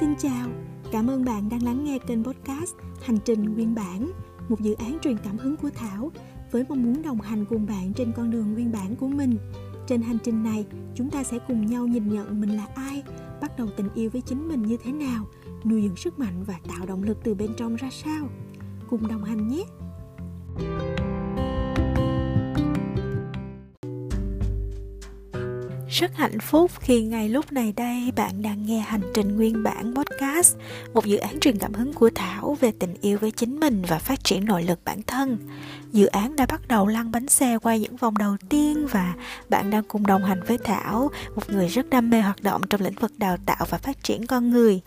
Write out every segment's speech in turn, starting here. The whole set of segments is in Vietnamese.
xin chào. Cảm ơn bạn đang lắng nghe kênh podcast Hành trình nguyên bản, một dự án truyền cảm hứng của Thảo với mong muốn đồng hành cùng bạn trên con đường nguyên bản của mình. Trên hành trình này, chúng ta sẽ cùng nhau nhìn nhận mình là ai, bắt đầu tình yêu với chính mình như thế nào, nuôi dưỡng sức mạnh và tạo động lực từ bên trong ra sao. Cùng đồng hành nhé. Rất hạnh phúc khi ngay lúc này đây bạn đang nghe hành trình nguyên bản podcast, một dự án truyền cảm hứng của Thảo về tình yêu với chính mình và phát triển nội lực bản thân. Dự án đã bắt đầu lăn bánh xe qua những vòng đầu tiên và bạn đang cùng đồng hành với Thảo, một người rất đam mê hoạt động trong lĩnh vực đào tạo và phát triển con người.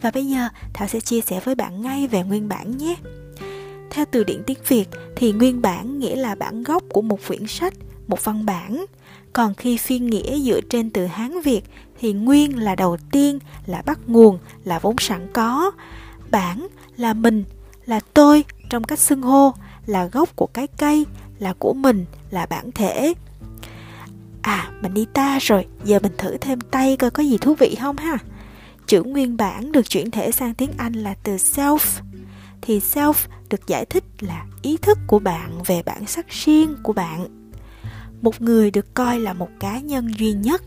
Và bây giờ Thảo sẽ chia sẻ với bạn ngay về nguyên bản nhé. Theo từ điển tiếng Việt thì nguyên bản nghĩa là bản gốc của một quyển sách, một văn bản còn khi phiên nghĩa dựa trên từ Hán Việt thì nguyên là đầu tiên, là bắt nguồn, là vốn sẵn có. Bản là mình, là tôi trong cách xưng hô, là gốc của cái cây, là của mình, là bản thể. À, mình đi ta rồi, giờ mình thử thêm tay coi có gì thú vị không ha. Chữ nguyên bản được chuyển thể sang tiếng Anh là từ self. Thì self được giải thích là ý thức của bạn về bản sắc riêng của bạn một người được coi là một cá nhân duy nhất.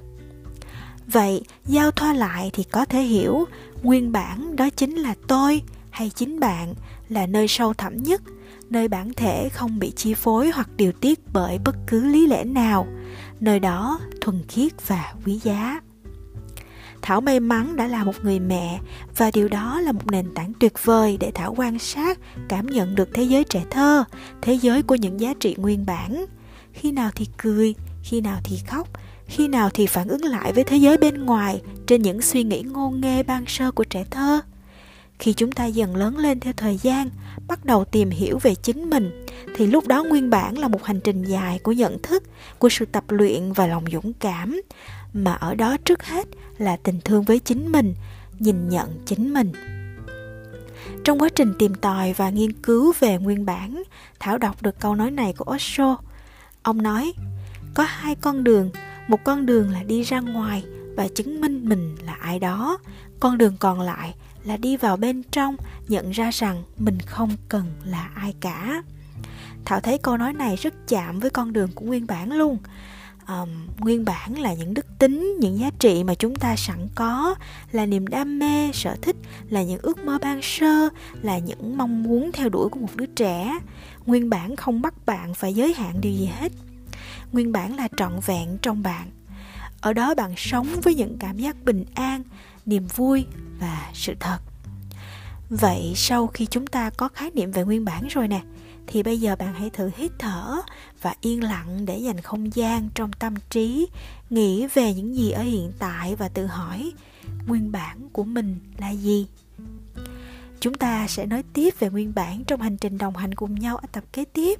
Vậy, giao thoa lại thì có thể hiểu, nguyên bản đó chính là tôi hay chính bạn là nơi sâu thẳm nhất, nơi bản thể không bị chi phối hoặc điều tiết bởi bất cứ lý lẽ nào, nơi đó thuần khiết và quý giá. Thảo may mắn đã là một người mẹ và điều đó là một nền tảng tuyệt vời để thảo quan sát, cảm nhận được thế giới trẻ thơ, thế giới của những giá trị nguyên bản khi nào thì cười, khi nào thì khóc, khi nào thì phản ứng lại với thế giới bên ngoài trên những suy nghĩ ngôn nghê ban sơ của trẻ thơ. Khi chúng ta dần lớn lên theo thời gian, bắt đầu tìm hiểu về chính mình, thì lúc đó nguyên bản là một hành trình dài của nhận thức, của sự tập luyện và lòng dũng cảm. Mà ở đó trước hết là tình thương với chính mình, nhìn nhận chính mình. Trong quá trình tìm tòi và nghiên cứu về nguyên bản, thảo đọc được câu nói này của osho Ông nói, có hai con đường, một con đường là đi ra ngoài và chứng minh mình là ai đó, con đường còn lại là đi vào bên trong nhận ra rằng mình không cần là ai cả. Thảo thấy câu nói này rất chạm với con đường của nguyên bản luôn. Um, nguyên bản là những đức tính những giá trị mà chúng ta sẵn có là niềm đam mê sở thích là những ước mơ ban sơ là những mong muốn theo đuổi của một đứa trẻ. Nguyên bản không bắt bạn phải giới hạn điều gì hết. Nguyên bản là trọn vẹn trong bạn. Ở đó bạn sống với những cảm giác bình an niềm vui và sự thật. Vậy sau khi chúng ta có khái niệm về nguyên bản rồi nè thì bây giờ bạn hãy thử hít thở và yên lặng để dành không gian trong tâm trí, nghĩ về những gì ở hiện tại và tự hỏi nguyên bản của mình là gì Chúng ta sẽ nói tiếp về nguyên bản trong hành trình đồng hành cùng nhau ở tập kế tiếp.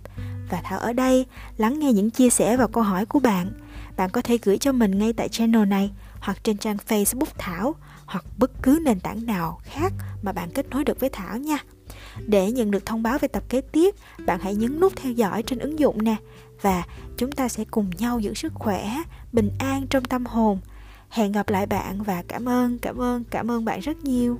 Và Thảo ở đây lắng nghe những chia sẻ và câu hỏi của bạn. Bạn có thể gửi cho mình ngay tại channel này, hoặc trên trang Facebook Thảo, hoặc bất cứ nền tảng nào khác mà bạn kết nối được với Thảo nha. Để nhận được thông báo về tập kế tiếp, bạn hãy nhấn nút theo dõi trên ứng dụng nè và chúng ta sẽ cùng nhau giữ sức khỏe, bình an trong tâm hồn. Hẹn gặp lại bạn và cảm ơn, cảm ơn, cảm ơn bạn rất nhiều.